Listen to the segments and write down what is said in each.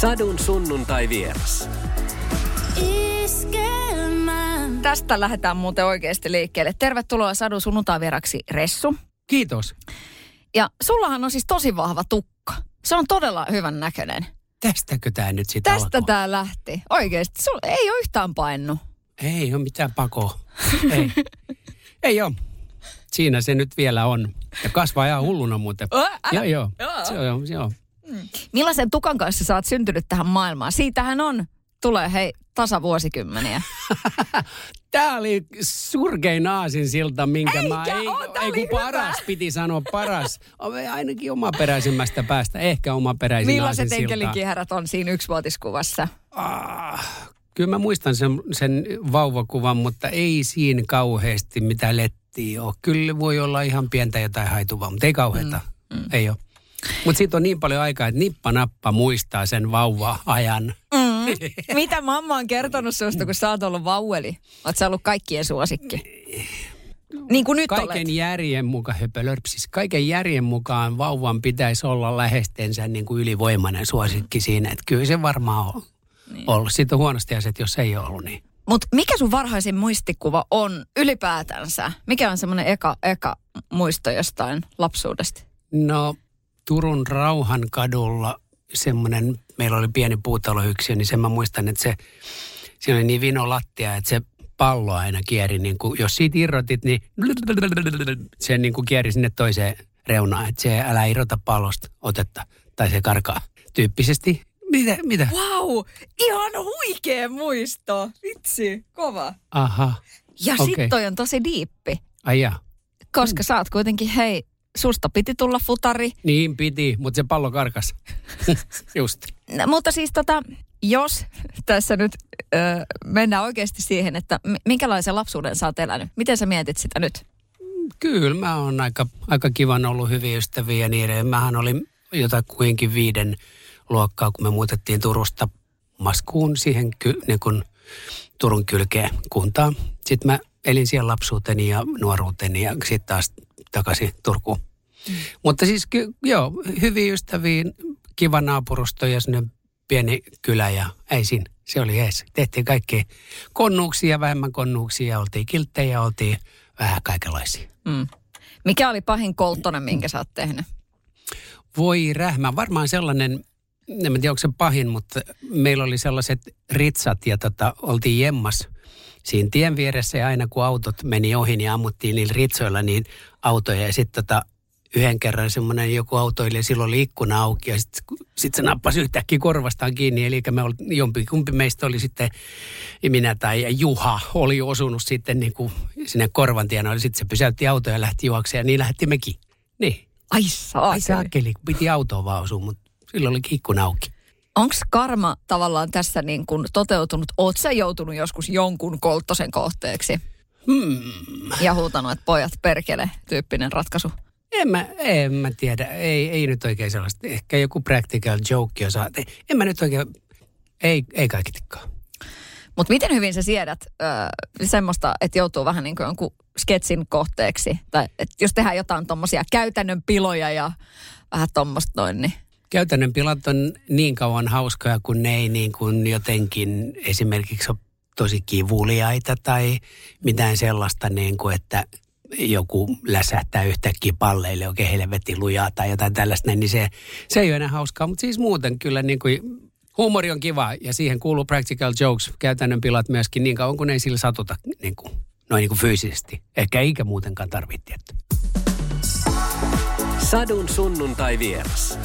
Sadun sunnuntai vieras. Tästä lähdetään muuten oikeasti liikkeelle. Tervetuloa Sadun sunnuntai-vieraksi Ressu. Kiitos. Ja sullahan on siis tosi vahva tukka. Se on todella hyvän näköinen. Tästäkö tämä nyt sitten Tästä alkoi? tämä lähti. Oikeasti. Sulla ei ole yhtään painnu. Ei ole mitään pakoa. Ei. ei ole. Siinä se nyt vielä on. Ja kasvaa ihan hulluna muuten. Älä- Joo, joo. Joo. Se on, se on. Millaisen tukan kanssa sä oot syntynyt tähän maailmaan? Siitähän on, tulee hei, tasa vuosikymmeniä. Tämä oli surkein aasinsilta, minkä mä... Eikä Ei, oo, ei kun hyvä. paras, piti sanoa paras. Ainakin omaperäisimmästä päästä. Ehkä omaperäisin Millaiset enkelinkihärät on siinä yksivuotiskuvassa? Ah, kyllä mä muistan sen, sen vauvakuvan, mutta ei siinä kauheasti mitä lettiä ole. Kyllä voi olla ihan pientä jotain haituvaa, mutta ei kauheata. Mm, mm. Ei ole. Mutta siitä on niin paljon aikaa, että nippa-nappa muistaa sen vauva-ajan. Mm. Mitä mamma on kertonut susta, kun sä oot ollut vaueli? Oot sä ollut kaikkien suosikki? Niin kuin nyt Kaiken olet. järjen mukaan, höpölörpsis, kaiken järjen mukaan vauvan pitäisi olla lähestensä niin kuin ylivoimainen suosikki siinä. Että kyllä se varmaan on niin. ollut. Siitä on huonosti asiat, jos ei ole ollut niin. Mutta mikä sun varhaisin muistikuva on ylipäätänsä? Mikä on semmoinen eka, eka muisto jostain lapsuudesta? No Turun Rauhan kadulla semmoinen, meillä oli pieni puutaloyksiö, niin sen mä muistan, että se, siinä oli niin vino lattia, että se pallo aina kieri, niin kuin, jos siitä irrotit, niin se niin kuin kieri sinne toiseen reunaan, että se älä irrota pallosta otetta, tai se karkaa tyyppisesti. Mitä? Mitä? Wow, ihan huikea muisto. Vitsi, kova. Aha, Ja okay. Okei. sit toi on tosi diippi, ai ja. koska sä oot kuitenkin, hei, susta piti tulla futari. Niin piti, mutta se pallo karkas. Just. No, mutta siis tota, jos tässä nyt ö, mennään oikeasti siihen, että mi- minkälaisen lapsuuden sä oot elänyt, miten sä mietit sitä nyt? Kyllä, mä oon aika, aika kivan ollut hyviä ystäviä ja niin edelleen. Mähän olin jotakuinkin viiden luokkaa, kun me muutettiin Turusta Maskuun siihen ky, niin kun Turun kylkeen kuntaan. Sitten mä elin siellä lapsuuteni ja nuoruuteni ja sitten taas takaisin Turkuun. Mutta siis joo, hyviä ystäviä, kiva naapurusto ja sinne pieni kylä ja ei siinä. Se oli ees. Tehtiin kaikki konnuuksia, vähemmän konnuuksia, oltiin kilttejä, oltiin vähän kaikenlaisia. Mm. Mikä oli pahin kolttonen, minkä sä oot tehnyt? Voi rähmä, varmaan sellainen, en tiedä onko se pahin, mutta meillä oli sellaiset ritsat ja tota, oltiin jemmas siinä tien vieressä ja aina kun autot meni ohi, niin ammuttiin niillä ritsoilla niin autoja ja sitten tota, yhden kerran semmoinen joku autoilija, silloin oli ikkuna auki ja sitten sit se nappasi yhtäkkiä korvastaan kiinni. Eli me oli, jompi kumpi meistä oli sitten, minä tai Juha oli osunut sitten niin kuin sinne korvan tienoille. Sitten se pysäytti auto ja lähti juokseen ja niin lähti mekin. Niin. Ai Ai saakeli. piti autoa vaan osua, mutta silloin oli ikkuna auki. Onko karma tavallaan tässä niin kuin toteutunut? Oot sä joutunut joskus jonkun kolttosen kohteeksi Hmm. ja huutanut, että pojat perkele tyyppinen ratkaisu? En mä, en mä tiedä, ei, ei nyt oikein sellaista. Ehkä joku practical joke osaa. En mä nyt oikein, ei, ei kaikki tikkaa. Mutta miten hyvin sä siedät ö, semmoista, että joutuu vähän niin kuin jonkun sketsin kohteeksi? Tai että jos tehdään jotain tommosia käytännön piloja ja vähän tommoista noin, niin Käytännön pilat on niin kauan hauskoja, kun ne ei niin kuin jotenkin esimerkiksi ole tosi kivuliaita tai mitään sellaista, niin kuin, että joku läsähtää yhtäkkiä palleille oikein helvetin lujaa tai jotain tällaista, niin se, se ei ole enää hauskaa. Mutta siis muuten kyllä niin kuin, huumori on kiva ja siihen kuuluu practical jokes, käytännön pilat myöskin niin kauan, kun ei sillä satuta niin kuin, noin niin kuin fyysisesti. Ehkä eikä muutenkaan tarvitse tietty. Sadun sunnuntai vieras.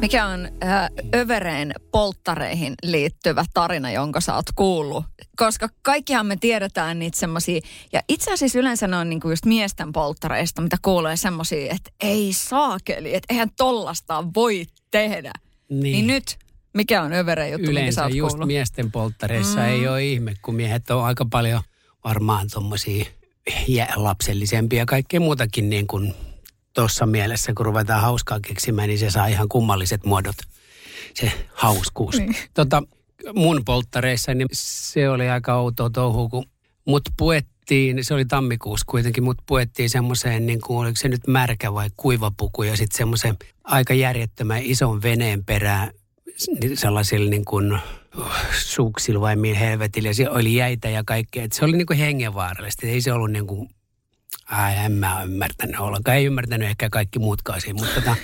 Mikä on ö, övereen polttareihin liittyvä tarina, jonka sä oot kuullut? Koska kaikkihan me tiedetään niitä semmosia, ja itse asiassa yleensä ne on niinku just miesten polttareista, mitä kuulee semmosia, että ei saakeli, että eihän tollasta voi tehdä. Niin. Niin nyt, mikä on övereen juttu, minkä sä Yleensä oot just kuullut? miesten polttareissa mm. ei ole ihme, kun miehet on aika paljon varmaan tuommoisia lapsellisempia ja kaikkea muutakin niin kuin tuossa mielessä, kun ruvetaan hauskaa keksimään, niin se saa ihan kummalliset muodot, se hauskuus. Niin. Tota, mun polttareissa, niin se oli aika outoa touhua, kun mut puettiin se oli tammikuussa kuitenkin, mutta puettiin semmoiseen, niin kuin, oliko se nyt märkä vai kuivapuku ja sitten semmoisen aika järjettömän ison veneen perään sellaisilla niin kuin suksilla vai millä helvetillä. Ja oli jäitä ja kaikkea. Et se oli niin kuin hengenvaarallista. Ei se ollut niin kuin, ai en mä ymmärtänyt ollenkaan. Ei ymmärtänyt ehkä kaikki muutkaan siinä, mutta tota,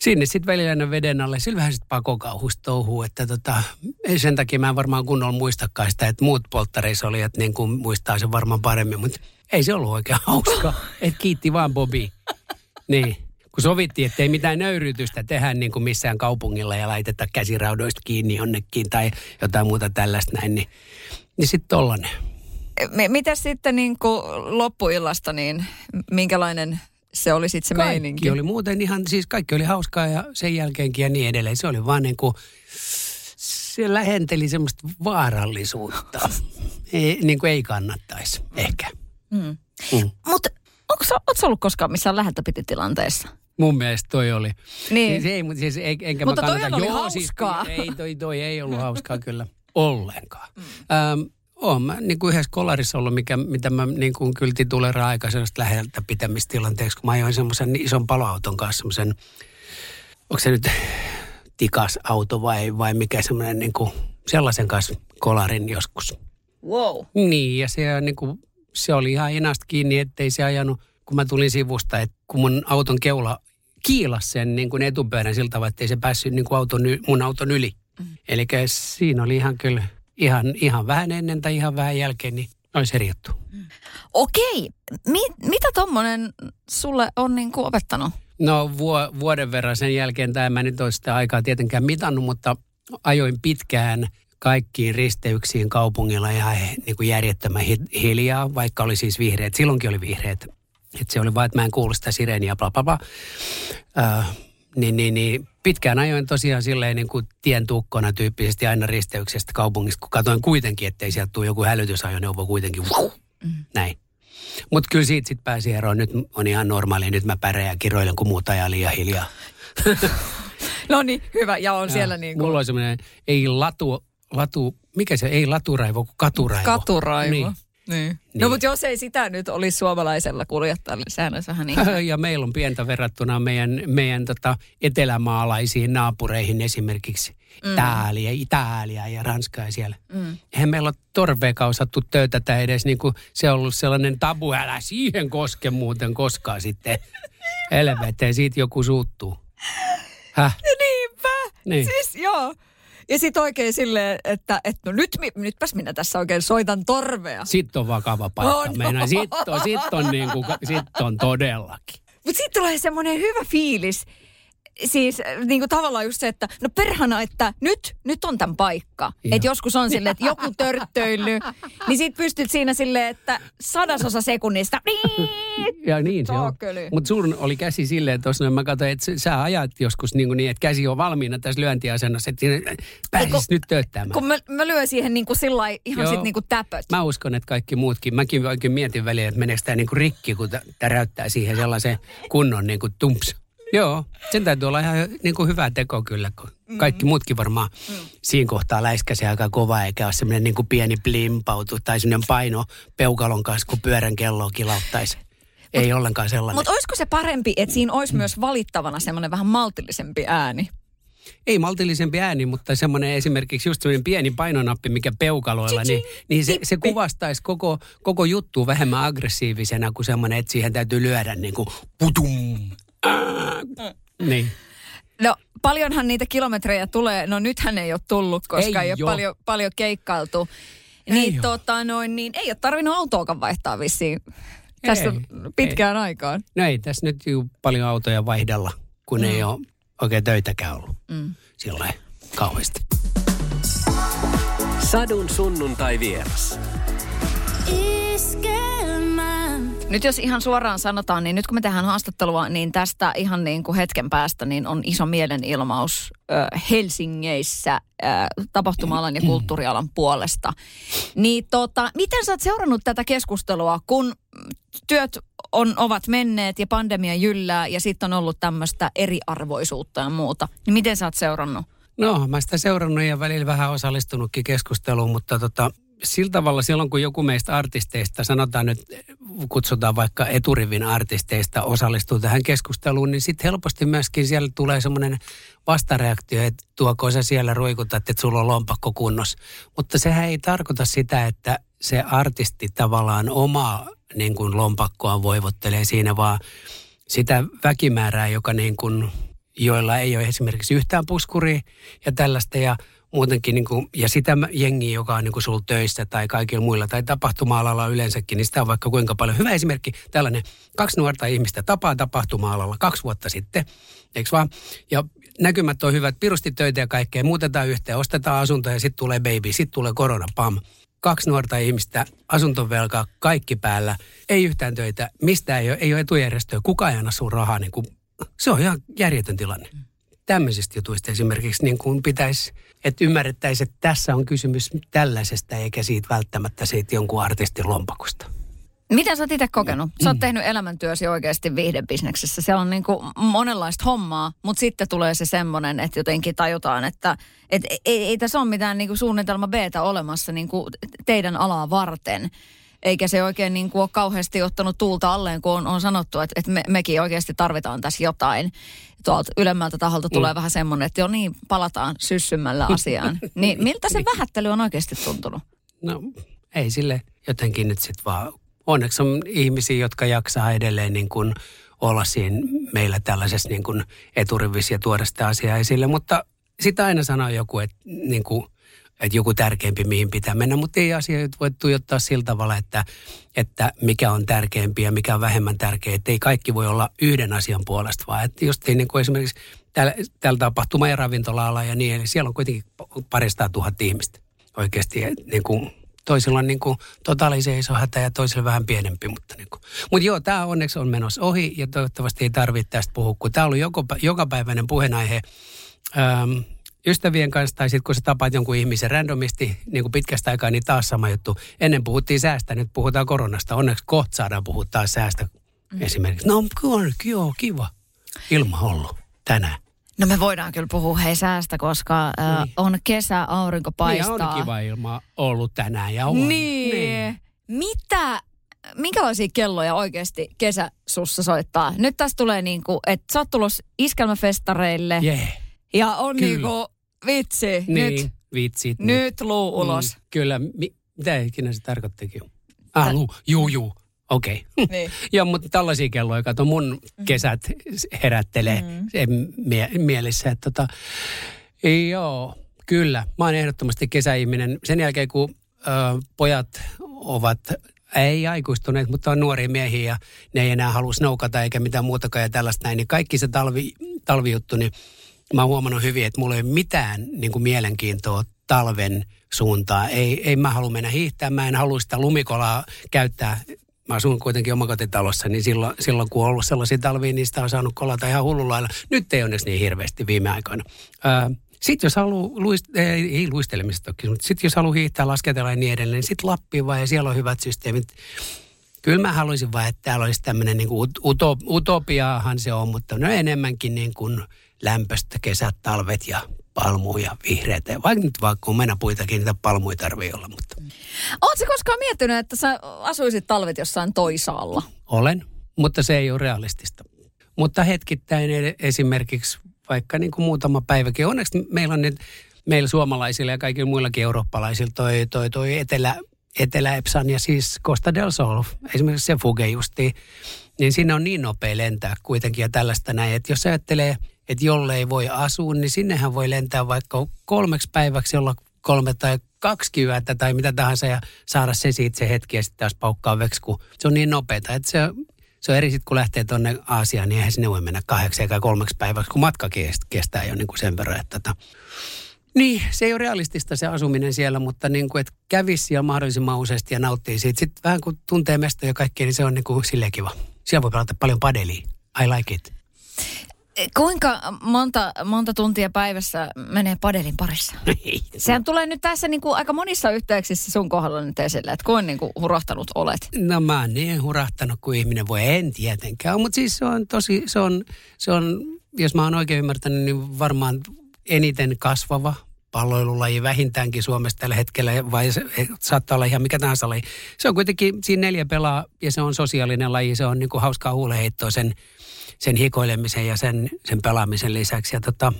sinne sitten välillä aina veden alle. Sillä vähän sitten pakokauhusta touhuu, että tota, ei sen takia mä en varmaan kunnolla muistakaan sitä, että muut polttareissa oli, että niin kuin muistaa sen varmaan paremmin, mutta ei se ollut oikein hauska. Et kiitti vaan Bobi. Niin. Kun sovittiin, että ei mitään nöyrytystä tehdä niin kuin missään kaupungilla ja laiteta käsiraudoista kiinni jonnekin tai jotain muuta tällaista näin, niin, niin sitten tollanen. Mitä sitten niin kuin loppuillasta, niin minkälainen se oli sitten se kaikki meininki? oli muuten ihan, siis kaikki oli hauskaa ja sen jälkeenkin ja niin edelleen. Se oli vaan niin kuin, se lähenteli semmoista vaarallisuutta. ei, niin kuin ei kannattaisi, ehkä. Mm. Mm. Mutta ootko ollut koskaan missään läheltä piti tilanteessa? Mun mielestä toi oli. Niin. Siis ei, mutta siis, ei, enkä Mutta mä kannata. toihan oli Joo, hauskaa. Siis, ei, toi, toi ei ollut hauskaa kyllä ollenkaan. Mm. Ähm, oon mä niin kuin yhdessä kolarissa ollut, mikä, mitä mä niin kuin kyllä tituleeraan aika sellaista läheltä pitämistilanteeksi, kun mä ajoin semmoisen ison paloauton kanssa semmoisen, onko se nyt tikas auto vai, vai mikä semmoinen niin kuin sellaisen kanssa kolarin joskus. Wow. Niin, ja se, niin kuin, se oli ihan inasta kiinni, ettei se ajanut, kun mä tulin sivusta, että kun mun auton keula kiilas sen niin kuin etupyörän sillä tavalla, ettei se päässyt niin kuin auton, mun auton yli. Mm. Eli siinä oli ihan kyllä, ihan, ihan vähän ennen tai ihan vähän jälkeen, niin olisi eri juttu. Okei. Mi- mitä tommonen sulle on niin kuin opettanut? No vu- vuoden verran sen jälkeen, tämä mä nyt ole sitä aikaa tietenkään mitannut, mutta ajoin pitkään kaikkiin risteyksiin kaupungilla ihan niin kuin järjettömän hi- hiljaa, vaikka oli siis vihreät. Silloinkin oli vihreät. Et se oli vaan, että mä en kuulu sitä sireeniä, bla bla bla. Äh, niin, niin, niin, pitkään ajoin tosiaan silleen niin kuin tien tukkona tyyppisesti aina risteyksestä kaupungista, kun katsoin kuitenkin, ettei sieltä tule joku hälytysajoneuvo kuitenkin. Mm. Näin. Mutta kyllä siitä sitten pääsi eroon. Nyt on ihan normaali. Nyt mä pärjään ja kiroilen, kun muut ajaa liian hiljaa. No niin, hyvä. Ja on siellä niin kuin... Mulla on semmoinen, ei latu, latu, mikä se, ei laturaivo, kun katuraivo. Katuraivo. Niin. Niin. Niin. No mutta jos ei sitä nyt olisi suomalaisella kuljettajalla, niin sehän olisi vähän niin. ja meillä on pientä verrattuna meidän, meidän tota etelämaalaisiin naapureihin esimerkiksi mm. Italia, Italia ja Ranskaa ja siellä. Mm. Eihän meillä ole torveeka osattu töytätä edes, niin kuin se on ollut sellainen tabu, älä siihen koske muuten koskaan sitten. Helveteen, siitä joku suuttuu. Häh? Niinpä. Niin. Siis joo. Ja sitten oikein silleen, että, että no nyt, nytpäs minä tässä oikein soitan torvea. Sitten on vakava paikka. On, no. Sitten on, sit on, niin kuin, sit on todellakin. Mutta sitten tulee semmoinen hyvä fiilis. Siis niin kuin tavallaan just se, että no perhana, että nyt, nyt on tämän paikka. Että joskus on silleen, että joku törttöily, niin sit pystyt siinä silleen, että sadasosa sekunnista. Ja niin se on. Mutta sun oli käsi silleen, että tuossa mä katsoin, että sä- ajat joskus niin, kuin niin että käsi on valmiina tässä lyöntiasennossa, että pääsis nyt tööttämään. Kun mä, mä lyön siihen niin kuin sillä ihan Joo. sit niin kuin täpöt. Mä uskon, että kaikki muutkin. Mäkin oikein mietin väliin, että meneekö tämä niinku rikki, kun tä- täräyttää siihen sellaisen kunnon niinku tumps. Joo, sen täytyy olla ihan niinku hyvä teko kyllä, kun kaikki muutkin varmaan siinä kohtaa läiskäsi aika kova, eikä ole semmoinen niinku pieni blimpautu tai semmoinen paino peukalon kanssa, kun pyörän kelloa kilauttaisi. Ei ollenkaan sellainen. Mutta olisiko se parempi, että siinä olisi myös valittavana semmoinen vähän maltillisempi ääni? Ei maltillisempi ääni, mutta semmoinen esimerkiksi just semmoinen pieni painonappi, mikä peukaloilla, niin, niin se, se kuvastaisi koko, koko juttu vähemmän aggressiivisena kuin semmoinen, että siihen täytyy lyödä niin kuin putum. Niin. No paljonhan niitä kilometrejä tulee. No nythän ei ole tullut, koska Ei ei, ole oo. paljon, paljon keikkailtu. Ei Niin, oo. tota, noin, niin ei ole tarvinnut autoakaan vaihtaa vissiin tästä Ei, pitkään aikaan. No ei tässä nyt juu paljon autoja vaihdella, kun mm. ei ole oikein töitäkään ollut mm. sillä kauheasti. Sadun sunnuntai vieras. Nyt jos ihan suoraan sanotaan, niin nyt kun me tehdään haastattelua, niin tästä ihan niin kuin hetken päästä niin on iso mielenilmaus ö, Helsingeissä ö, tapahtuma-alan ja kulttuurialan puolesta. Niin tota, miten sä oot seurannut tätä keskustelua, kun työt on, ovat menneet ja pandemia jyllää ja sitten on ollut tämmöistä eriarvoisuutta ja muuta. Niin miten sä oot seurannut? No, mä sitä seurannut ja välillä vähän osallistunutkin keskusteluun, mutta tota, sillä tavalla silloin, kun joku meistä artisteista, sanotaan nyt, kutsutaan vaikka eturivin artisteista, osallistuu tähän keskusteluun, niin sitten helposti myöskin siellä tulee semmoinen vastareaktio, että tuoko sä siellä ruikutat, että sulla on lompakko kunnossa. Mutta sehän ei tarkoita sitä, että se artisti tavallaan omaa niin kuin lompakkoa voivottelee siinä, vaan sitä väkimäärää, joka niin kuin, joilla ei ole esimerkiksi yhtään puskuria ja tällaista. Ja muutenkin, niin kuin, ja sitä jengiä, joka on niin kuin sulla töissä tai kaikilla muilla tai tapahtuma-alalla yleensäkin, niin sitä on vaikka kuinka paljon. Hyvä esimerkki, tällainen kaksi nuorta ihmistä tapaa tapahtuma-alalla kaksi vuotta sitten, eikö vaan? Ja näkymät on hyvät, pirusti töitä ja kaikkea, muutetaan yhteen, ostetaan asuntoja ja sitten tulee baby, sitten tulee korona, pam. Kaksi nuorta ihmistä, asuntovelka, kaikki päällä, ei yhtään töitä, mistä ei ole, ei ole etujärjestöä, kukaan ei anna sun rahaa, niin kuin, se on ihan järjetön tilanne tämmöisistä jutuista esimerkiksi niin kuin pitäisi, että ymmärrettäisiin, että tässä on kysymys tällaisesta eikä siitä välttämättä siitä jonkun artistin lompakosta. Mitä sä oot itse kokenut? Sä oot mm. tehnyt elämäntyösi oikeasti viihdebisneksessä. Siellä on niin kuin monenlaista hommaa, mutta sitten tulee se semmoinen, että jotenkin tajutaan, että et ei, ei tässä ole mitään niin kuin suunnitelma b olemassa niin kuin teidän alaa varten eikä se oikein niin kuin ole kauheasti ottanut tuulta alleen, kun on, on sanottu, että, että me, mekin oikeasti tarvitaan tässä jotain. Tuolta ylemmältä taholta mm. tulee vähän semmoinen, että jo niin, palataan syssymällä asiaan. niin miltä se vähättely on oikeasti tuntunut? No ei sille jotenkin nyt sitten vaan. Onneksi on ihmisiä, jotka jaksaa edelleen niin kuin olla siinä meillä tällaisessa niin kuin eturivissä ja tuoda sitä asiaa esille. Mutta sitä aina sanoo joku, että niin kuin – että joku tärkeämpi, mihin pitää mennä, mutta ei asioita voi tuijottaa sillä tavalla, että, että mikä on tärkeämpi ja mikä on vähemmän tärkeä. Että ei kaikki voi olla yhden asian puolesta, vaan että just niin kuin esimerkiksi täällä, täällä tapahtuma- ja ravintola ja niin, eli siellä on kuitenkin parista tuhat ihmistä oikeasti. Niin kuin, toisilla on niin kuin totaalisen iso hätä ja toisilla vähän pienempi. Mutta, niin kuin. mutta joo, tämä onneksi on menossa ohi ja toivottavasti ei tarvitse tästä puhua, kun tämä on ollut joka, jokapäiväinen puheenaihe. Öm, ystävien kanssa tai sitten kun sä tapaat jonkun ihmisen randomisti niin kuin pitkästä aikaa, niin taas sama juttu. Ennen puhuttiin säästä, nyt puhutaan koronasta. Onneksi kohta saadaan puhua taas säästä mm. esimerkiksi. No kyllä, kiva. Ilma ollut tänään. No me voidaan kyllä puhua hei säästä, koska niin. on kesä, aurinko paistaa. Niin, on kiva ilma ollut tänään ja on. Niin. niin. Mitä, minkälaisia kelloja oikeasti kesä sussa soittaa? Nyt tässä tulee niin kuin, että sä oot tulossa iskelmäfestareille. Yeah ja on Kyllä. niinku, vitsi, niin, nyt, vitsit, nyt luu mm, ulos. Mm, kyllä, mi, mitä ikinä se tarkoittikin? Ah, luu, juu, juu. Okei. Okay. Niin. Joo, mutta tällaisia kelloja, kato mun mm. kesät herättelee mm. mie- mielessä. Että tota, joo, kyllä. Mä oon ehdottomasti kesäihminen. Sen jälkeen, kun ö, pojat ovat ei aikuistuneet, mutta on nuoria miehiä ja ne ei enää halua snoukata eikä mitään muutakaan ja tällaista näin. Niin kaikki se talvi, talvijuttu, niin mä oon huomannut hyvin, että mulla ei ole mitään niin kuin mielenkiintoa talven suuntaan. Ei, ei mä halua mennä hiihtämään, mä en halua sitä lumikolaa käyttää. Mä asun kuitenkin omakotitalossa, niin silloin, silloin kun on ollut sellaisia talvia, niin sitä on saanut kolata ihan hullulla Nyt ei onneksi niin hirveästi viime aikoina. sitten jos haluaa, luist, ei, ei toki, mutta sitten jos haluaa hiihtää, lasketella ja niin edelleen, niin sitten Lappiin vai ja siellä on hyvät systeemit. Kyllä mä haluaisin vaan, että täällä olisi tämmöinen niin utop, utopiaahan se on, mutta no enemmänkin niin kuin lämpöstä kesät, talvet ja palmuja, vihreitä. Vaikka nyt vaikka puitakin, niitä palmuja tarvii olla. Mutta. Oletko koskaan miettinyt, että sä asuisit talvet jossain toisaalla? Olen, mutta se ei ole realistista. Mutta hetkittäin esimerkiksi vaikka niin kuin muutama päiväkin. Onneksi meillä on nyt, meillä suomalaisilla ja kaikilla muillakin eurooppalaisilla toi, toi, toi etelä, Etelä-Epsan ja siis Costa del Sol, esimerkiksi se Fuge justi, niin siinä on niin nopea lentää kuitenkin ja tällaista näin, että jos ajattelee – että jollei voi asua, niin sinnehän voi lentää vaikka kolmeksi päiväksi olla kolme tai kaksi yötä tai mitä tahansa ja saada se siitä se hetki ja sitten taas paukkaa veksi, kun se on niin nopeata. Että se, se on eri sitten, kun lähtee tuonne Aasiaan, niin eihän sinne voi mennä kahdeksi eikä kolmeksi päiväksi, kun matka kestää jo niin kuin sen verran. Että tota, niin, se ei ole realistista se asuminen siellä, mutta niin kuin, että kävisi siellä mahdollisimman useasti ja nauttii siitä. Sitten vähän kun tuntee mestoja ja kaikkea, niin se on niin kuin silleen kiva. Siellä voi pelata paljon padelia. I like it. Kuinka monta, monta tuntia päivässä menee padelin parissa? Sehän tulee nyt tässä niin kuin aika monissa yhteyksissä sun kohdalla nyt esille, että kuin, niin kuin hurahtanut olet. No mä oon niin hurahtanut kuin ihminen voi, en tietenkään. Mutta siis se on tosi, se on, se on, jos mä oon oikein ymmärtänyt, niin varmaan eniten kasvava palloilulaji vähintäänkin Suomessa tällä hetkellä, vai se, saattaa olla ihan mikä tahansa laji. Se on kuitenkin, siinä neljä pelaa ja se on sosiaalinen laji, se on niin kuin hauskaa huuleheittoa sen, sen hikoilemisen ja sen, sen pelaamisen lisäksi. Ja tota,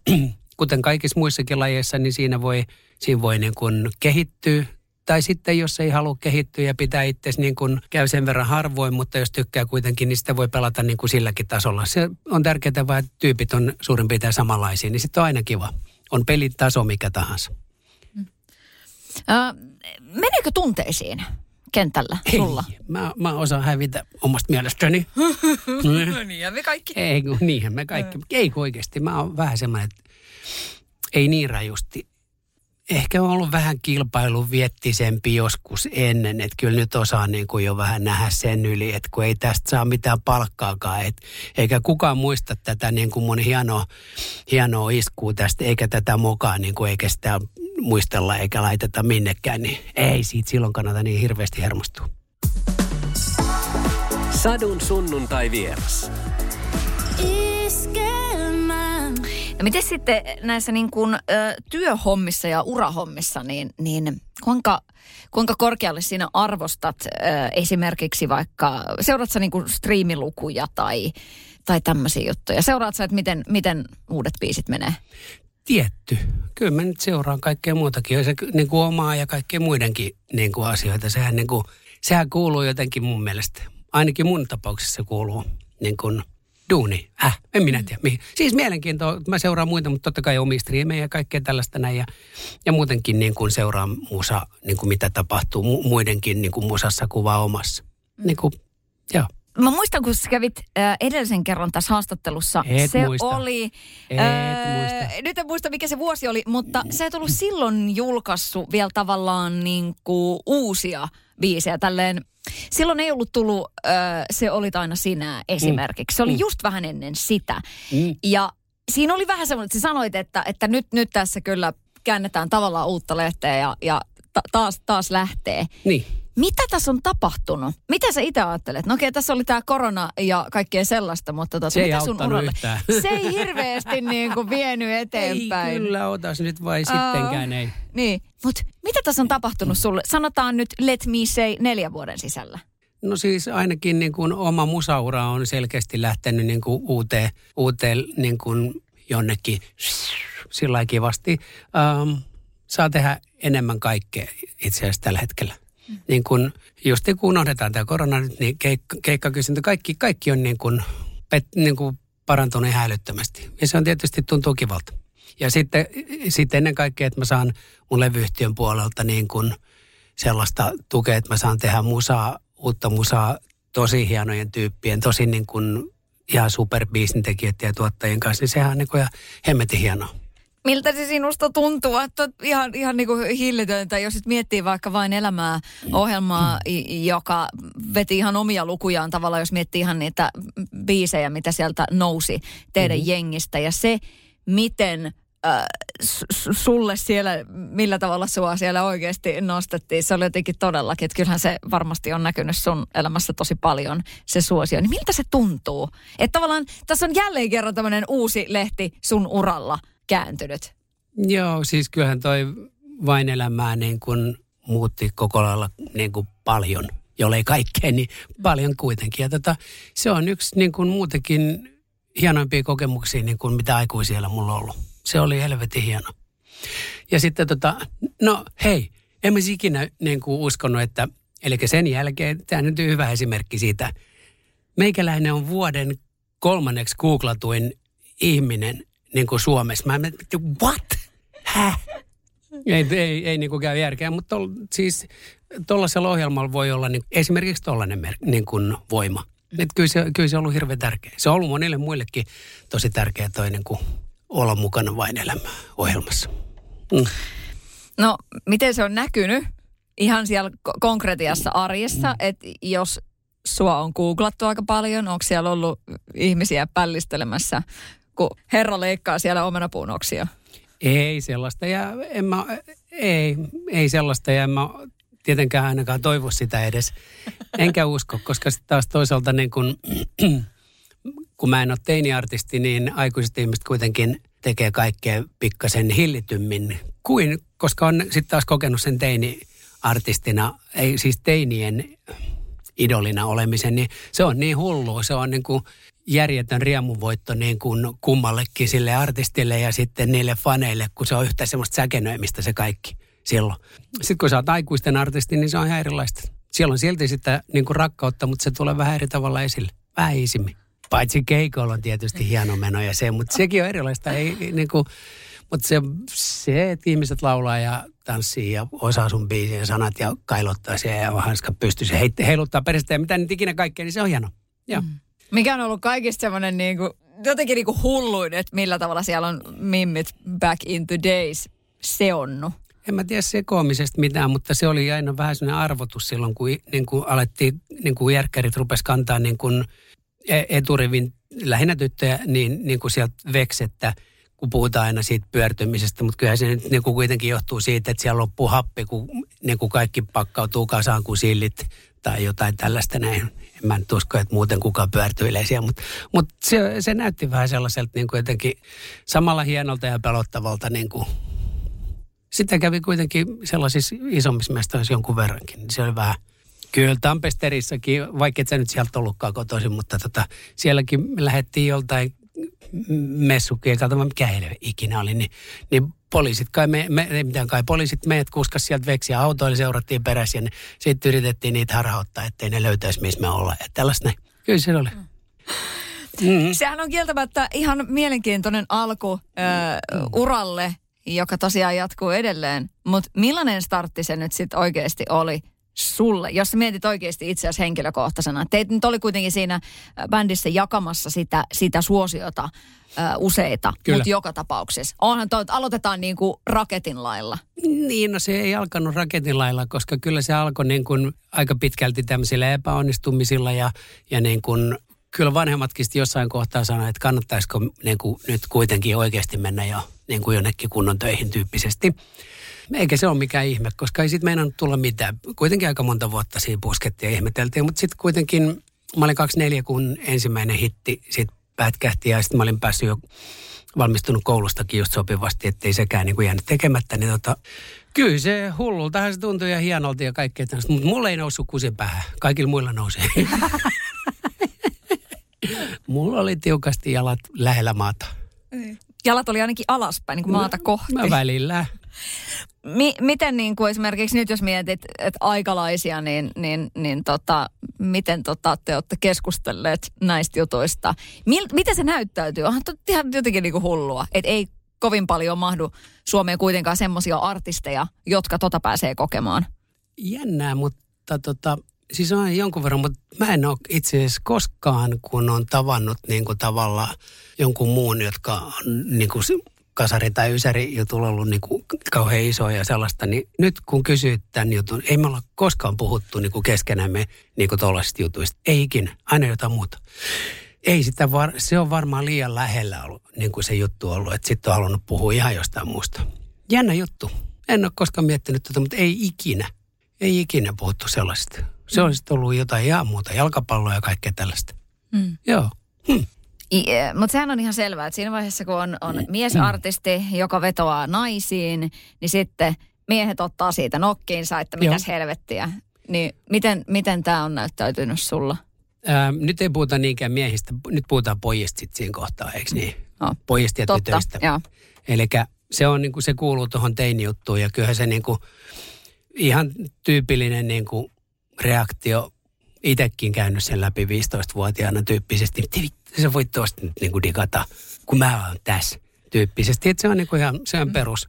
kuten kaikissa muissakin lajeissa, niin siinä voi, siinä voi niin kuin kehittyä. Tai sitten jos ei halua kehittyä ja pitää itse niin kuin käy sen verran harvoin, mutta jos tykkää kuitenkin, niin sitä voi pelata niin kuin silläkin tasolla. Se on tärkeää vaan, että tyypit on suurin piirtein samanlaisia, niin sitten on aina kiva. On pelin taso mikä tahansa. Mm. Äh, meneekö tunteisiin kentällä sulla? Ei, mä, mä osaan hävitä omasta mielestäni. niin ja me kaikki. Ei, niinhän me kaikki. Ei oikeasti. Mä oon vähän semmoinen, että ei niin rajusti. Ehkä on ollut vähän kilpailun viettisempi joskus ennen, että kyllä nyt osaa niin kuin jo vähän nähdä sen yli, että kun ei tästä saa mitään palkkaakaan, et, eikä kukaan muista tätä niin kuin mun hienoa, hienoa iskua tästä, eikä tätä mukaan, niin kuin, eikä sitä muistella eikä laiteta minnekään, niin ei siitä silloin kannata niin hirveästi hermostua. Sadun sunnuntai vieras. No miten sitten näissä niin kuin, ö, työhommissa ja urahommissa, niin, niin kuinka, kuinka korkealle sinä arvostat ö, esimerkiksi vaikka, seuraat sä niin kuin striimilukuja tai, tai tämmöisiä juttuja? Seuraat sä, että miten, miten uudet biisit menee? Tietty. Kyllä mä nyt seuraan kaikkea muutakin, se niin kuin omaa ja kaikkea muidenkin niin kuin asioita. Sehän, niin kuin, sehän kuuluu jotenkin mun mielestä, ainakin mun tapauksessa kuuluu niin kuin – duuni. Äh, en minä tiedä. Mihin. Siis mielenkiintoa, mä seuraan muita, mutta totta kai omia striimejä ja kaikkea tällaista näin. Ja, ja muutenkin niin kuin seuraan musa, niin kuin mitä tapahtuu mu- muidenkin niin kuin musassa kuvaa omassa. Niin kuin, joo. Mä muistan, kun sä kävit äh, edellisen kerran tässä haastattelussa. Et se muista. oli... Et muista. Nyt en muista, mikä se vuosi oli, mutta sä et ollut silloin julkaissut vielä tavallaan niin kuin uusia biisejä. Tälleen Silloin ei ollut tullut ö, Se olit aina sinä esimerkiksi. Se oli Mm. just vähän ennen sitä. Mm. Ja siinä oli vähän semmoinen, että sä sanoit, että, että nyt, nyt tässä kyllä käännetään tavallaan uutta lehteä ja, ja ta- taas, taas lähtee. Niin. Mitä tässä on tapahtunut? Mitä sä itse ajattelet? No okei, tässä oli tämä korona ja kaikkea sellaista, mutta tota, Se ei mitä sun uralle? yhtään. Se ei hirveästi niin kuin vienyt eteenpäin. Ei kyllä otas nyt vai Aa. sittenkään ei. Niin, mutta mitä tässä on tapahtunut sulle? Sanotaan nyt let me say neljän vuoden sisällä. No siis ainakin niin kuin oma musaura on selkeästi lähtenyt niin kuin uuteen, uuteen niin kuin jonnekin sillä kivasti. Um, saa tehdä enemmän kaikkea itse asiassa tällä hetkellä. Niin kuin, just niin kun unohdetaan tämä korona nyt, niin keikka, keikkakysyntä, kaikki, kaikki on niin kuin, pet, niin kuin parantunut ihan älyttömästi. Ja se on tietysti tuntuu kivalta. Ja sitten, sitten ennen kaikkea, että mä saan mun levyyhtiön puolelta niin kuin sellaista tukea, että mä saan tehdä musaa, uutta musaa tosi hienojen tyyppien, tosi niin kuin ihan superbiisintekijöiden ja tuottajien kanssa, niin sehän on niin kuin ihan hemmetin hienoa. Miltä se sinusta tuntuu? Että ihan, ihan niin kuin hillitöntä, jos nyt miettii vaikka vain elämää ohjelmaa, joka veti ihan omia lukujaan tavallaan, jos miettii ihan niitä biisejä, mitä sieltä nousi teidän mm-hmm. jengistä. Ja se, miten äh, su- sulle siellä, millä tavalla sua siellä oikeasti nostettiin, se oli jotenkin todellakin, että kyllähän se varmasti on näkynyt sun elämässä tosi paljon, se suosio. Niin miltä se tuntuu? Että tavallaan tässä on jälleen kerran tämmöinen uusi lehti sun uralla kääntynyt. Joo, siis kyllähän toi vain elämää niin kuin muutti koko lailla niin kuin paljon, jollei kaikkea, niin paljon kuitenkin. Ja tota, se on yksi niin kuin muutenkin hienoimpia kokemuksia, niin kuin mitä aikuisiellä mulla on ollut. Se oli helvetin hieno. Ja sitten tota, no hei, en mä ikinä niin kuin uskonut, että, eli sen jälkeen, tämä nyt on hyvä esimerkki siitä, meikäläinen on vuoden kolmanneksi googlatuin ihminen niin kuin Suomessa. Mä mietin, what? Häh? Ei, ei, ei niin kuin käy järkeä, mutta tol, siis tuollaisella ohjelmalla voi olla niin, esimerkiksi tuollainen niin kuin voima. Et kyllä, se, kyllä se on ollut hirveän tärkeä. Se on ollut monille muillekin tosi tärkeä toi niin kuin olla mukana vain elämää ohjelmassa. Mm. No, miten se on näkynyt ihan siellä ko- konkretiassa arjessa, että jos sua on googlattu aika paljon, onko siellä ollut ihmisiä pällistelemässä, kun herra leikkaa siellä omenapuun oksia? Ei sellaista ja en mä, ei, ei sellaista ja en mä tietenkään ainakaan toivo sitä edes. Enkä usko, koska sitten taas toisaalta niin kun, kun mä en ole teiniartisti, niin aikuiset ihmiset kuitenkin tekee kaikkea pikkasen hillitymmin kuin, koska on sitten taas kokenut sen teini-artistina, ei siis teinien idolina olemisen, niin se on niin hullu. Se on niin kuin järjetön riemuvoitto niin kuin kummallekin sille artistille ja sitten niille faneille, kun se on yhtä semmoista säkenöimistä se kaikki silloin. Sitten kun sä oot aikuisten artisti, niin se on ihan erilaista. Siellä on silti sitä niin kuin rakkautta, mutta se tulee vähän eri tavalla esille. Vähän isimmin. Paitsi keikoilla on tietysti hieno meno ja se, mutta sekin on erilaista. Ei, niin kuin, mutta se, se, että ihmiset laulaa ja tanssii ja osaa sun biisien sanat ja kailottaa siellä ja hanska pystyy se heiluttaa perästä ja mitä nyt ikinä kaikkea, niin se on hieno. Joo. Mm. Mikä on ollut kaikista semmoinen niin kuin, jotenkin niin kuin hulluin, että millä tavalla siellä on mimmit back in the days seonnut? En mä tiedä sekoamisesta mitään, mutta se oli aina vähän sellainen arvotus silloin, kun, niin kuin alettiin, niin kuin järkkärit rupesi kantaa niin kuin e- eturivin lähinnä tyttöjä, niin, niin kuin sieltä veksettä, kun puhutaan aina siitä pyörtymisestä, mutta kyllä se nyt niin kuin kuitenkin johtuu siitä, että siellä loppuu happi, kun niin kuin kaikki pakkautuu kasaan kuin sillit tai jotain tällaista näin. En mä nyt usko, että muuten kukaan pyörtyilee siellä, mutta, mutta se, se, näytti vähän sellaiselta niin kuin jotenkin samalla hienolta ja pelottavalta niin kuin sitten kävi kuitenkin sellaisissa isommissa mestoissa jonkun verrankin. Se oli vähän, kyllä Tampesterissakin, vaikka et sä nyt sieltä ollutkaan kotoisin, mutta tota, sielläkin me lähdettiin joltain messukkeilta, mikä heille ikinä oli, niin, niin poliisit kai, me, me, ei mitään kai, poliisit meidät kuskas sieltä veksiä autoille, seurattiin perässä ja sitten yritettiin niitä harhauttaa, ettei ne löytäisi, missä me ollaan. Ja tällaista Kyllä se oli. Mm-hmm. Sehän on kieltämättä ihan mielenkiintoinen alku äh, uralle joka tosiaan jatkuu edelleen. Mutta millainen startti se nyt sitten oikeasti oli sulle, jos sä mietit oikeasti itse asiassa henkilökohtaisena. Teit nyt oli kuitenkin siinä äh, bändissä jakamassa sitä, sitä suosiota äh, useita, mutta joka tapauksessa. Onhan toi, aloitetaan niin kuin raketin lailla. Niin, no se ei alkanut raketin lailla, koska kyllä se alkoi niin kuin aika pitkälti tämmöisillä epäonnistumisilla ja, ja niin kuin kyllä vanhemmatkin jossain kohtaa sanoivat, että kannattaisiko niin kuin nyt kuitenkin oikeasti mennä jo niin kuin jonnekin kunnon töihin tyyppisesti. Eikä se ole mikään ihme, koska ei sitten meinannut tulla mitään. Kuitenkin aika monta vuotta siinä puskettiin ja ihmeteltiin, mutta sitten kuitenkin mä olin 24, kun ensimmäinen hitti sitten pätkähti ja sitten mä olin päässyt jo valmistunut koulustakin just sopivasti, ettei sekään niin kuin jäänyt tekemättä. Niin tota, kyllä se hullultahan se tuntui ja hienolta ja kaikkea tämmöistä, mutta mulla ei noussut kusin päähän. Kaikilla muilla nousee. mulla oli tiukasti jalat lähellä maata. Niin jalat oli ainakin alaspäin, niin kuin maata no, kohti. Mä välillä. Mi- miten niin kuin esimerkiksi nyt jos mietit että aikalaisia, niin, niin, niin tota, miten tota, te olette keskustelleet näistä jutuista? Mil- miten se näyttäytyy? Onhan ihan jotenkin niin kuin hullua, että ei kovin paljon mahdu Suomeen kuitenkaan semmoisia artisteja, jotka tota pääsee kokemaan. Jännää, mutta tota, siis on jonkun verran, mutta mä en ole itse asiassa koskaan, kun on tavannut niin kuin tavalla jonkun muun, jotka on niin kuin kasari tai ysäri jutulla ollut niin kuin kauhean iso ja sellaista, niin nyt kun kysyt tämän jutun, ei me olla koskaan puhuttu niin kuin keskenämme niin kuin tuollaisista jutuista. Ei ikinä, aina jotain muuta. Ei sitä, var, se on varmaan liian lähellä ollut, niin kuin se juttu ollut, että sitten on halunnut puhua ihan jostain muusta. Jännä juttu. En ole koskaan miettinyt tätä, mutta ei ikinä. Ei ikinä puhuttu sellaista. Se olisi ollut jotain ihan muuta, jalkapalloa ja kaikkea tällaista. Mm. Joo. Hm. E, Mutta sehän on ihan selvää, että siinä vaiheessa kun on, on mm. miesartisti, joka vetoaa naisiin, niin sitten miehet ottaa siitä nokkiinsa, että mitäs Joo. helvettiä. Niin miten, miten tämä on näyttäytynyt sulla? Ää, nyt ei puhuta niinkään miehistä, nyt puhutaan pojista sitten siinä kohtaa, eikö niin? No. Pojista ja Totta, tytöistä. Eli se, on, niin kuin, se kuuluu tuohon teinijuttuun ja kyllähän se niin kuin, ihan tyypillinen niin kuin, reaktio itsekin käynyt sen läpi 15-vuotiaana tyyppisesti. Se voi tuosta nyt niin kuin digata, kun mä oon tässä tyyppisesti. Että se on niin kuin ihan, se on mm. perus.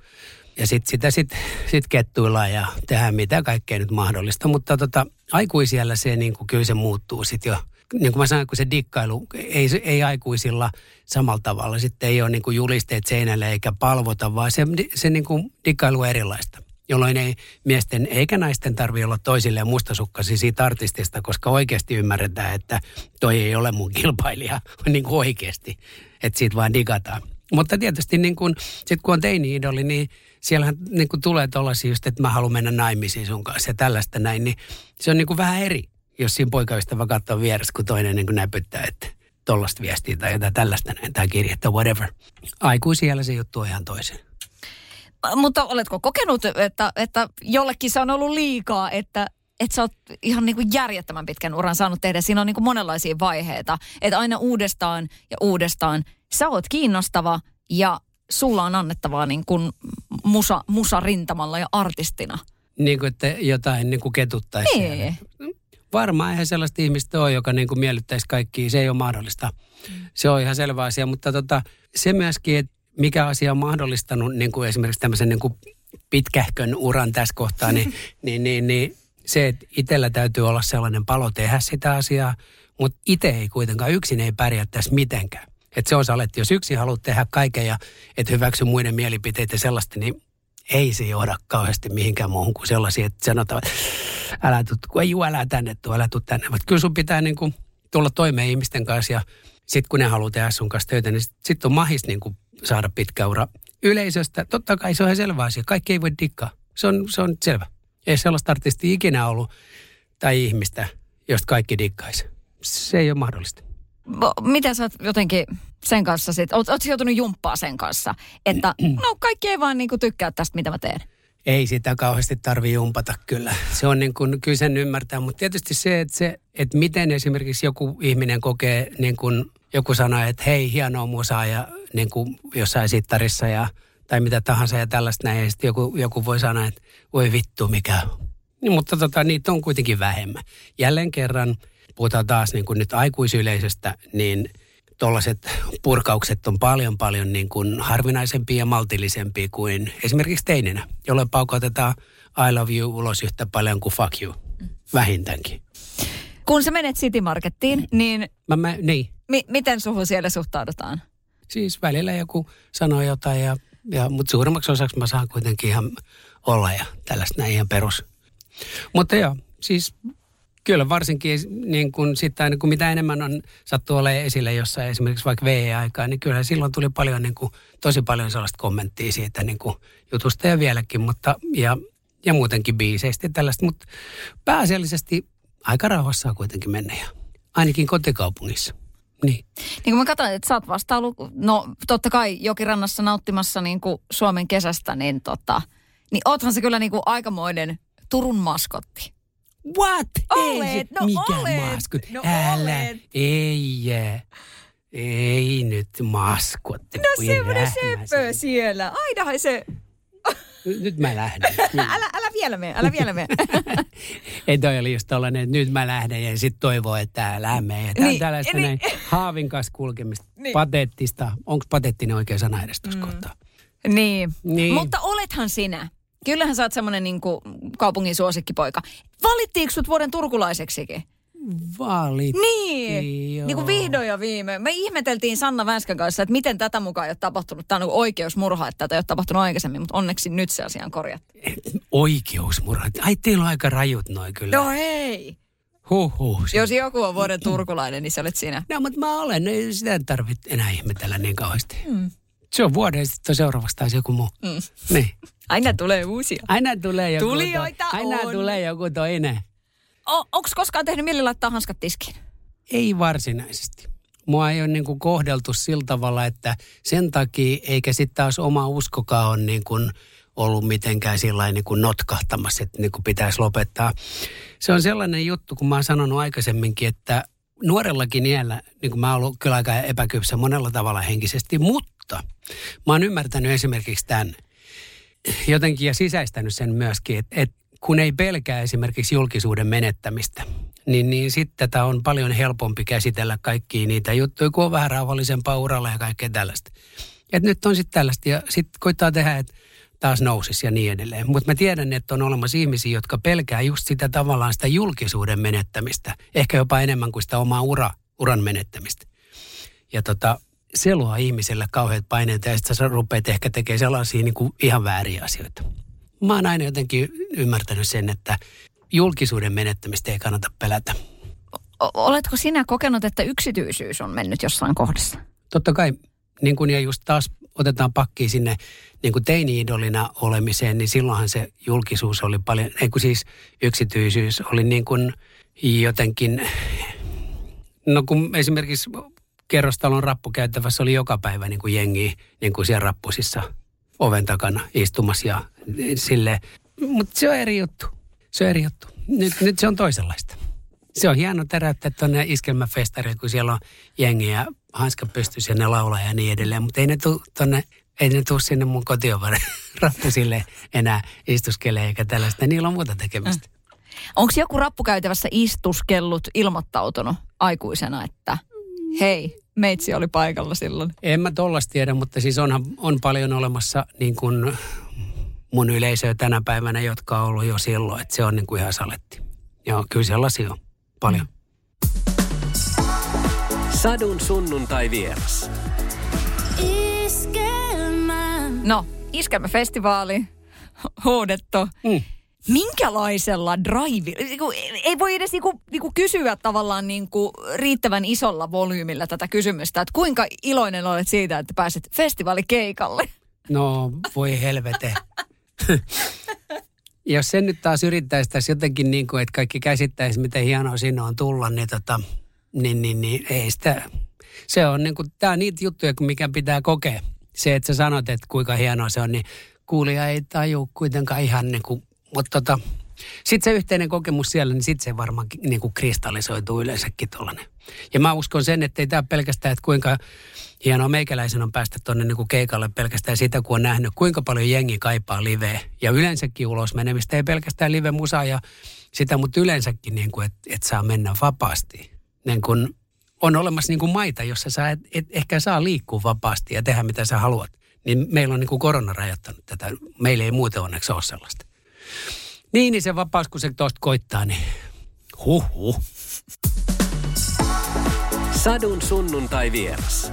Ja sitten sitä sit, sit kettuillaan ja tehdään mitä kaikkea nyt mahdollista. Mutta tota, aikuisiellä se niin kuin, kyllä se muuttuu sitten jo. Niin kuin mä sanoin, kun se dikkailu ei, ei aikuisilla samalla tavalla. Sitten ei ole niin kuin julisteet seinälle eikä palvota, vaan se, se niin kuin dikkailu on erilaista jolloin ei miesten eikä naisten tarvitse olla toisilleen mustasukkaisia siitä artistista, koska oikeasti ymmärretään, että toi ei ole mun kilpailija niin kuin oikeasti, että siitä vaan digataan. Mutta tietysti niin kun, sit kun on teini-idoli, niin siellähän niin kuin tulee tuollaisia just, että mä haluan mennä naimisiin sun kanssa ja tällaista näin, niin se on niin kuin vähän eri, jos siinä poikaystävä katsoo vieressä, kun toinen niin kuin näpyttää, että tollasta viestiä tai jotain tällaista näin, tai kirjettä, whatever. Aikuisiellä se juttu on ihan toisen. Mutta oletko kokenut, että, että jollekin se on ollut liikaa, että, että sä oot ihan niin kuin järjettömän pitkän uran saanut tehdä. Siinä on niin kuin monenlaisia vaiheita. Että aina uudestaan ja uudestaan sä oot kiinnostava ja sulla on annettavaa niin kuin musa, musa rintamalla ja artistina. Niin kuin, että jotain niin kuin ketuttaisi. Niin. Varmaan eihän sellaista ihmistä ole, joka niin kuin miellyttäisi kaikki. Se ei ole mahdollista. Se on ihan selvä asia, mutta tota, se myöskin, että mikä asia on mahdollistanut niin kuin esimerkiksi tämmöisen niin kuin pitkähkön uran tässä kohtaa, niin, niin, niin, niin se, että itsellä täytyy olla sellainen palo tehdä sitä asiaa, mutta itse ei kuitenkaan, yksin ei pärjää tässä mitenkään. Että se on että jos yksin haluat tehdä kaiken ja et hyväksy muiden mielipiteitä sellaista, niin ei se johda kauheasti mihinkään muuhun kuin sellaisia, että sanotaan, että älä tuu, kun ei älä tänne tuu, älä tuu tänne. Mutta kyllä sun pitää niin kuin tulla toimeen ihmisten kanssa ja sitten kun ne haluaa tehdä sun kanssa töitä, niin sitten sit on mahis niin kuin saada pitkä ura yleisöstä. Totta kai se on ihan selvä asia. Kaikki ei voi dikkaa. Se on, se on selvä. Ei sellaista artistia ikinä ollut tai ihmistä, josta kaikki dikkaisi. Se ei ole mahdollista. Miten sä oot jotenkin sen kanssa sit, oot, oot joutunut jumppaa sen kanssa, että no kaikki ei vaan niinku tykkää tästä, mitä mä teen? Ei sitä kauheasti tarvi jumpata kyllä. Se on niin kuin, kyllä sen ymmärtää, mutta tietysti se, että, se, että miten esimerkiksi joku ihminen kokee, niin kuin joku sanoo, että hei, hienoa musaa ja niin kuin jossain sittarissa ja, tai mitä tahansa ja tällaista näin. Ja sitten joku, joku voi sanoa, että voi vittu, mikä niin, mutta tota, niitä on kuitenkin vähemmän. Jälleen kerran, puhutaan taas niin kuin nyt aikuisyleisestä, niin tuollaiset purkaukset on paljon paljon niin kuin harvinaisempia ja maltillisempia kuin esimerkiksi teininä, jolloin paukotetaan I love you ulos yhtä paljon kuin fuck you, vähintäänkin. Kun sä menet City Markettiin, niin, mä, mä, niin. Mi- miten suhun siellä suhtaudutaan? Siis välillä joku sanoo jotain, ja, ja, mutta suurimmaksi osaksi mä saan kuitenkin ihan olla ja tällaista näin ihan perus. Mutta joo, siis Kyllä varsinkin niin kun sitä, niin kun mitä enemmän on sattu olemaan esille jossain esimerkiksi vaikka VE-aikaa, niin kyllä silloin tuli paljon, niin kuin, tosi paljon sellaista kommenttia siitä niin kuin jutusta ja vieläkin, mutta ja, ja muutenkin biiseistä ja tällaista, mutta pääasiallisesti aika rauhassa on kuitenkin mennä ja ainakin kotikaupungissa. Niin. Niin kun mä katsoin, että sä oot vasta ollut, no totta kai jokirannassa nauttimassa niin kuin Suomen kesästä, niin tota, niin oothan se kyllä niin kuin aikamoinen Turun maskotti. What? Olet, ei no mikään olet. maskot. No Älä, olet. ei jää. Ei nyt maskotti. No semmoinen seppö siellä. Ainahan se... Nyt mä lähden. älä, älä vielä mene, älä vielä mene. Ei toi oli just tollanen, että nyt mä lähden ja sitten toivoo, että älä mene. Tämä on Niin, tällaista niin. näin haavin kanssa kulkemista. Niin. Pateettista. Onko patettinen oikea sana edes tuossa mm. kohtaa? niin. Niin. Mutta olethan sinä. Kyllähän sä oot semmoinen niin kaupungin suosikkipoika. Valittiinko sut vuoden turkulaiseksikin? Valittiin, Niin, joo. niin kuin vihdoin ja viime. Me ihmeteltiin Sanna Vänskän kanssa, että miten tätä mukaan ei ole tapahtunut. Tämä on niin oikeusmurha, että tätä ei ole tapahtunut aikaisemmin, mutta onneksi nyt se asia on korjattu. Oikeusmurha. Ai teillä on aika rajut noin kyllä. No hei! Huhhuh. Se- Jos joku on vuoden turkulainen, niin se olet sinä. No, mutta mä olen. Ei Sitä ei tarvitse enää ihmetellä niin kauheasti. Mm. Se on vuoden ja sitten seuraavaksi taas joku muu. Mm. Niin. Aina tulee uusia. Aina tulee joku Tulijoita to- Aina on. tulee joku toinen. Onko koskaan tehnyt mieli laittaa hanskat tiskiin? Ei varsinaisesti. Mua ei ole niin kuin kohdeltu sillä tavalla, että sen takia, eikä sitten taas oma uskokaan ole niin kuin ollut mitenkään sillä niin kuin notkahtamassa, että niin kuin pitäisi lopettaa. Se on sellainen juttu, kun mä oon sanonut aikaisemminkin, että nuorellakin iällä, niin kuin mä oon ollut kyllä aika epäkypsä monella tavalla henkisesti, mutta mä oon ymmärtänyt esimerkiksi tämän jotenkin ja sisäistänyt sen myöskin, että, että kun ei pelkää esimerkiksi julkisuuden menettämistä, niin, niin sitten tätä on paljon helpompi käsitellä kaikkia niitä juttuja, kun on vähän rauhallisempaa uralla ja kaikkea tällaista. Et nyt on sitten tällaista ja sitten koittaa tehdä, että taas nousisi ja niin edelleen. Mutta mä tiedän, että on olemassa ihmisiä, jotka pelkää just sitä tavallaan sitä julkisuuden menettämistä. Ehkä jopa enemmän kuin sitä omaa ura, uran menettämistä. Ja tota, se luo ihmiselle kauheat paineet ja sitten sä rupeat ehkä tekemään sellaisia niin kuin ihan vääriä asioita. Mä oon aina jotenkin ymmärtänyt sen, että julkisuuden menettämistä ei kannata pelätä. O, oletko sinä kokenut, että yksityisyys on mennyt jossain kohdassa? Totta kai, niin kun ja just taas otetaan pakki sinne niin kuin teini-idolina olemiseen, niin silloinhan se julkisuus oli paljon, ei kun siis yksityisyys oli niin kuin jotenkin, no kun esimerkiksi kerrostalon rappukäyttävässä oli joka päivä niin kuin jengi niin kuin siellä rappusissa oven takana istumassa ja sille. Mutta se on eri juttu. Se on eri juttu. Nyt, nyt se on toisenlaista. Se on hieno teräyttää tuonne iskelmäfestarille, kun siellä on jengi ja hanska pystyisi ja laulaa ja niin edelleen. Mutta ei ne tule ei ne tule sinne mun kotiovan rappusille enää istuskelee eikä tällaista. Niillä on muuta tekemistä. Mm. Onko joku rappukäytävässä istuskellut ilmoittautunut aikuisena, että hei, meitsi oli paikalla silloin? En mä tollasta tiedä, mutta siis onhan, on paljon olemassa niin kuin mun yleisöä tänä päivänä, jotka on ollut jo silloin, että se on niin kuin ihan saletti. Joo, kyllä sellaisia on paljon. Sadun sunnuntai vieras. No, iskelmäfestivaali, huudettu. Mm. Minkälaisella drive, niinku, ei voi edes niinku, niinku kysyä tavallaan niinku riittävän isolla volyymilla tätä kysymystä, että kuinka iloinen olet siitä, että pääset festivaalikeikalle? No, voi helvete. Jos sen nyt taas yrittäisi tässä jotenkin niin kuin, että kaikki käsittäisi, miten hienoa sinne on tulla, niin, tota, niin, niin, niin ei sitä, se on niin kuin, tämä on niitä juttuja, mikä pitää kokea se, että sä sanot, että kuinka hienoa se on, niin kuulija ei taju kuitenkaan ihan niin kuin, mutta tota, sitten se yhteinen kokemus siellä, niin sitten se varmaan niin kuin kristallisoituu yleensäkin tuollainen. Ja mä uskon sen, että ei tämä pelkästään, että kuinka hienoa meikäläisen on päästä tuonne niin keikalle pelkästään sitä, kun on nähnyt, kuinka paljon jengi kaipaa liveä. Ja yleensäkin ulos menemistä, ei pelkästään live-musaa ja sitä, mutta yleensäkin, niin kuin, että, että saa mennä vapaasti. Niin kuin on olemassa niin kuin maita, jossa sä et, et ehkä saa liikkua vapaasti ja tehdä mitä sä haluat. Niin meillä on niin kuin korona rajoittanut tätä. Meillä ei muuten onneksi ole sellaista. Niin, niin se vapaus, kun se tuosta koittaa, niin huh huh. Sadun sunnuntai vieras.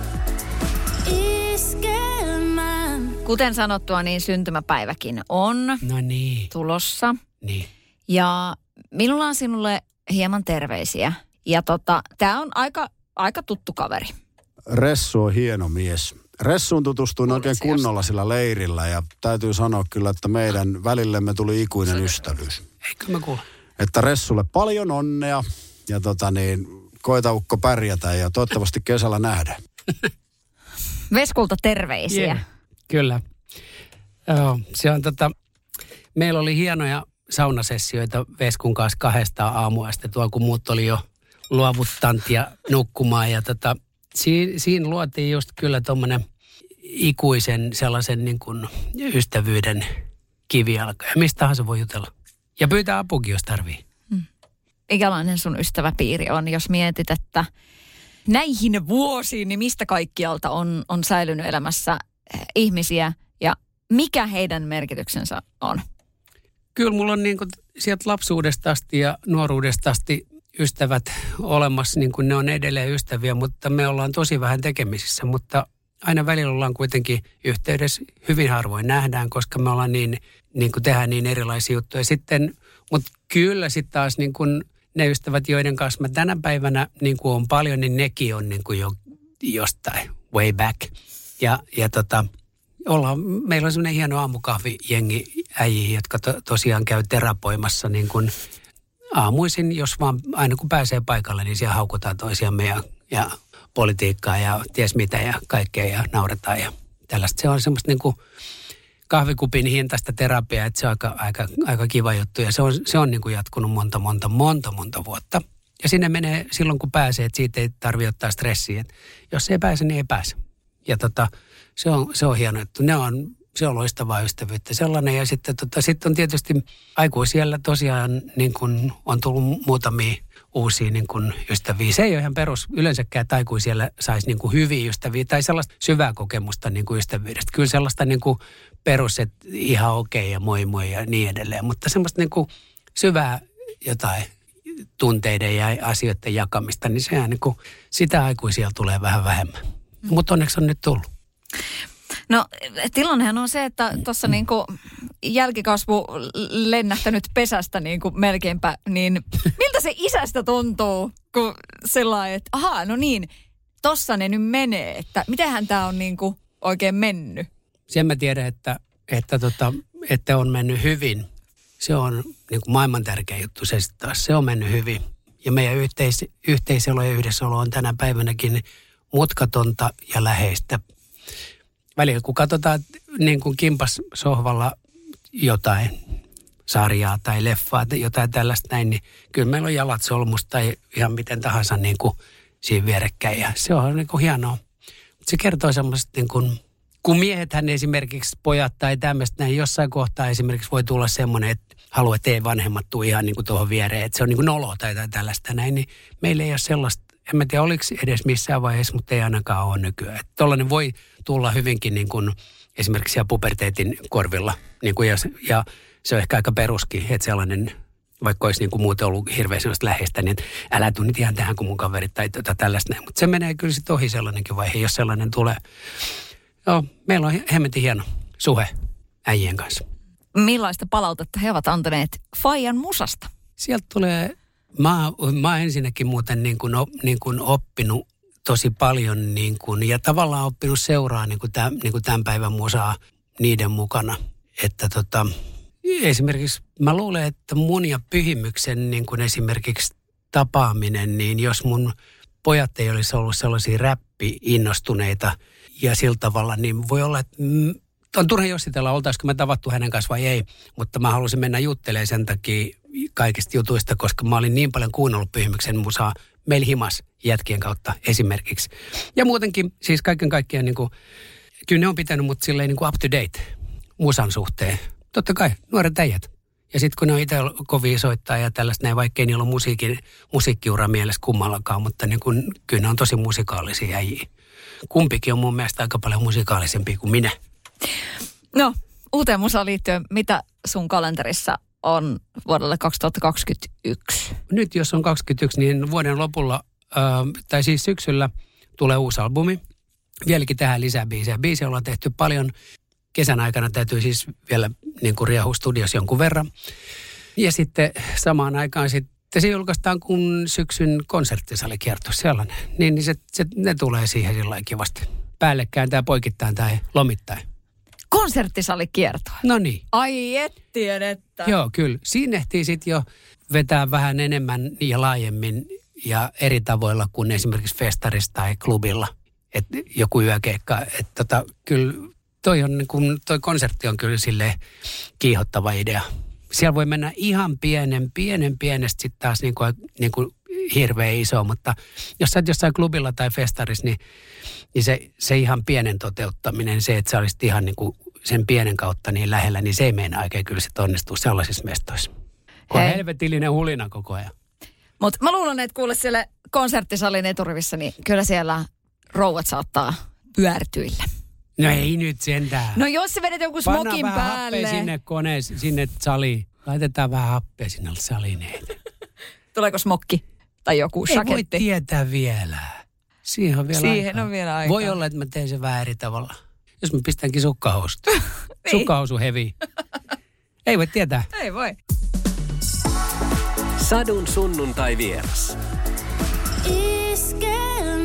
Kuten sanottua, niin syntymäpäiväkin on no niin. tulossa. Niin. Ja minulla on sinulle hieman terveisiä. Ja tota, tämä on aika aika tuttu kaveri. Ressu on hieno mies. Ressuun tutustuin oikein kunnolla sillä leirillä ja täytyy sanoa kyllä, että meidän välillemme tuli ikuinen ystävyys. Eikö mä kuule? Että Ressulle paljon onnea ja tota niin, koita ukko pärjätä ja toivottavasti kesällä nähdään. Veskulta terveisiä. Yeah. Kyllä. Joo, se on tota, meillä oli hienoja saunasessioita Veskun kanssa kahdesta aamuasta tuolla, kun muut oli jo luovuttanut ja nukkumaan. Ja tota, siinä, siinä luotiin just kyllä tuommoinen ikuisen sellaisen niin kuin ystävyyden kivijalka. Ja mistä tahansa voi jutella. Ja pyytää apukin, jos tarvii. Hmm. Ikälainen sun ystäväpiiri on, jos mietit, että näihin vuosiin, niin mistä kaikkialta on, on säilynyt elämässä eh, ihmisiä ja mikä heidän merkityksensä on? Kyllä mulla on niin kuin sieltä lapsuudesta asti ja nuoruudesta asti ystävät olemassa, niin kuin ne on edelleen ystäviä, mutta me ollaan tosi vähän tekemisissä, mutta aina välillä ollaan kuitenkin yhteydessä, hyvin harvoin nähdään, koska me ollaan niin, niin kuin tehdään niin erilaisia juttuja. Sitten, mutta kyllä sitten taas niin kuin ne ystävät, joiden kanssa mä tänä päivänä niin kuin on paljon, niin nekin on niin kuin jo jostain way back. Ja, ja tota, ollaan, meillä on semmoinen hieno aamukahvijengi äijiä, jotka to, tosiaan käy terapoimassa niin kuin aamuisin, jos vaan aina kun pääsee paikalle, niin siellä haukutaan toisiamme ja, ja politiikkaa ja ties mitä ja kaikkea ja nauretaan ja tällaista. Se on semmoista niin kuin kahvikupin hintaista terapiaa, että se on aika, aika, aika kiva juttu ja se on, se on niin kuin jatkunut monta, monta, monta, monta vuotta. Ja sinne menee silloin, kun pääsee, että siitä ei tarvitse ottaa stressiä. Että jos ei pääse, niin ei pääse. Ja tota, se on, se on hieno juttu. Ne on se on loistavaa ystävyyttä sellainen. Ja sitten tota, sit on tietysti aikuisiellä tosiaan niin kun on tullut muutamia uusia niin kun ystäviä. Se ei ole ihan perus yleensäkään, että aikuisiellä saisi niin hyviä ystäviä tai sellaista syvää kokemusta niin ystävyydestä. Kyllä sellaista niin perus, että ihan okei okay ja moi moi ja niin edelleen. Mutta semmoista niin syvää jotain tunteiden ja asioiden jakamista, niin sehän niin kuin, sitä aikuisia tulee vähän vähemmän. Mm. Mutta onneksi on nyt tullut. No tilannehan on se, että tuossa niinku jälkikasvu lennähtänyt pesästä niinku melkeinpä, niin miltä se isästä tuntuu, kun sellainen, että ahaa, no niin, tossa ne nyt menee, että mitenhän tämä on niinku oikein mennyt? Sen mä tiedän, että, että, tota, että on mennyt hyvin. Se on niin kuin maailman tärkeä juttu, se taas, se on mennyt hyvin. Ja meidän yhteis, yhteiselo ja yhdessäolo on tänä päivänäkin mutkatonta ja läheistä. Välillä kun katsotaan niin kuin kimpas sohvalla jotain sarjaa tai leffaa tai jotain tällaista näin, niin kyllä meillä on jalat solmusta tai ihan miten tahansa niin kuin siinä vierekkäin. Ja se on niin kuin hienoa. Se kertoo semmoista niin kuin, kun miehethän esimerkiksi, pojat tai tämmöistä näin, jossain kohtaa esimerkiksi voi tulla semmoinen, että haluaa, että ei vanhemmat tuu ihan niin kuin tuohon viereen, että se on niin kuin nolo tai tällaista näin, niin meillä ei ole sellaista, en mä tiedä oliko edes missään vaiheessa, mutta ei ainakaan ole nykyään. Että tollainen voi tulla hyvinkin niin kuin esimerkiksi siellä puberteetin korvilla, niin kuin ja, ja se on ehkä aika peruskin, että sellainen vaikka olisi niin kuin muuten ollut hirveän sellaista läheistä, niin älä tuu nyt ihan tähän kuin mun kaverit tai tota tällaista. Mutta se menee kyllä sitten ohi sellainenkin vaihe, jos sellainen tulee. Joo, meillä on hemmetin hieno suhe äijien kanssa. Millaista palautetta he ovat antaneet Fajan musasta? Sieltä tulee, mä, mä oon ensinnäkin muuten niin kuin, niin kuin oppinut tosi paljon niin kuin, ja tavallaan oppinut seuraa niin kuin tämän, niin kuin tämän päivän musaa niiden mukana. Että tota, esimerkiksi mä luulen, että mun ja pyhimyksen niin kuin esimerkiksi tapaaminen, niin jos mun pojat ei olisi ollut sellaisia räppi-innostuneita ja sillä tavalla, niin voi olla, että on turha jossitella, oltaisiko me tavattu hänen kanssa vai ei, mutta mä halusin mennä juttelemaan sen takia kaikista jutuista, koska mä olin niin paljon kuunnellut pyhimyksen musaa meillä himas jätkien kautta esimerkiksi. Ja muutenkin, siis kaiken kaikkiaan niin kuin, kyllä ne on pitänyt mut silleen niin kuin up to date musan suhteen. Totta kai, nuoret äijät. Ja sitten kun ne on itse kovin soittaa ja tällaista näin, vaikkei niillä ole musiikin, musiikkiura mielessä kummallakaan, mutta niin kun, kyllä ne on tosi musikaalisia äijiä. Kumpikin on mun mielestä aika paljon musikaalisempi kuin minä. No, uuteen musaan liittyen, mitä sun kalenterissa on vuodelle 2021? Nyt jos on 2021, niin vuoden lopulla, äh, tai siis syksyllä, tulee uusi albumi. Vieläkin tähän lisää biisejä. Biisejä ollaan tehty paljon. Kesän aikana täytyy siis vielä niin kuin riehu studios jonkun verran. Ja sitten samaan aikaan sitten se julkaistaan kun syksyn konserttisalikierto sellainen. Niin, niin se, se, ne tulee siihen sillä kivasti. Päällekkäin tai poikittain tai lomittain. Konserttisalikiertoa? No niin. Ai et tiedettä. Joo, kyllä. Siinä ehtii sitten jo vetää vähän enemmän ja laajemmin ja eri tavoilla kuin esimerkiksi festarissa tai klubilla. Et joku yökeikka. Et tota, kyllä toi, on, niin kun, toi konsertti on kyllä sille kiihottava idea. Siellä voi mennä ihan pienen, pienen pienestä sitten taas niin kuin, niin kuin hirveän iso, mutta jos sä oot jossain klubilla tai festarissa, niin, niin se, se ihan pienen toteuttaminen, se, että sä olisit ihan niin kuin sen pienen kautta niin lähellä, niin se ei meinaa oikein kyllä sitten onnistua sellaisissa mestoissa. Kun on helvetillinen hulina koko ajan. Mutta mä luulen, että kuule siellä konserttisalin eturivissä, niin kyllä siellä rouvat saattaa pyörtyillä. No ei nyt sentään. No jos sä vedet Panna smokin vähän päälle. happea sinne koneeseen, sinne saliin. Laitetaan vähän happea sinne saliin. Tuleeko smokki tai joku ei voi shaketti? tietää vielä. Siihen on vielä Siihen aikaa. on vielä aikaa. Voi olla, että mä teen sen vähän eri tavalla. Jos mä pistänkin sukkahousut. Niin. Sukkahousu hevi. ei voi tietää. Ei voi. Sadun sunnuntai vieras. Iskelmä.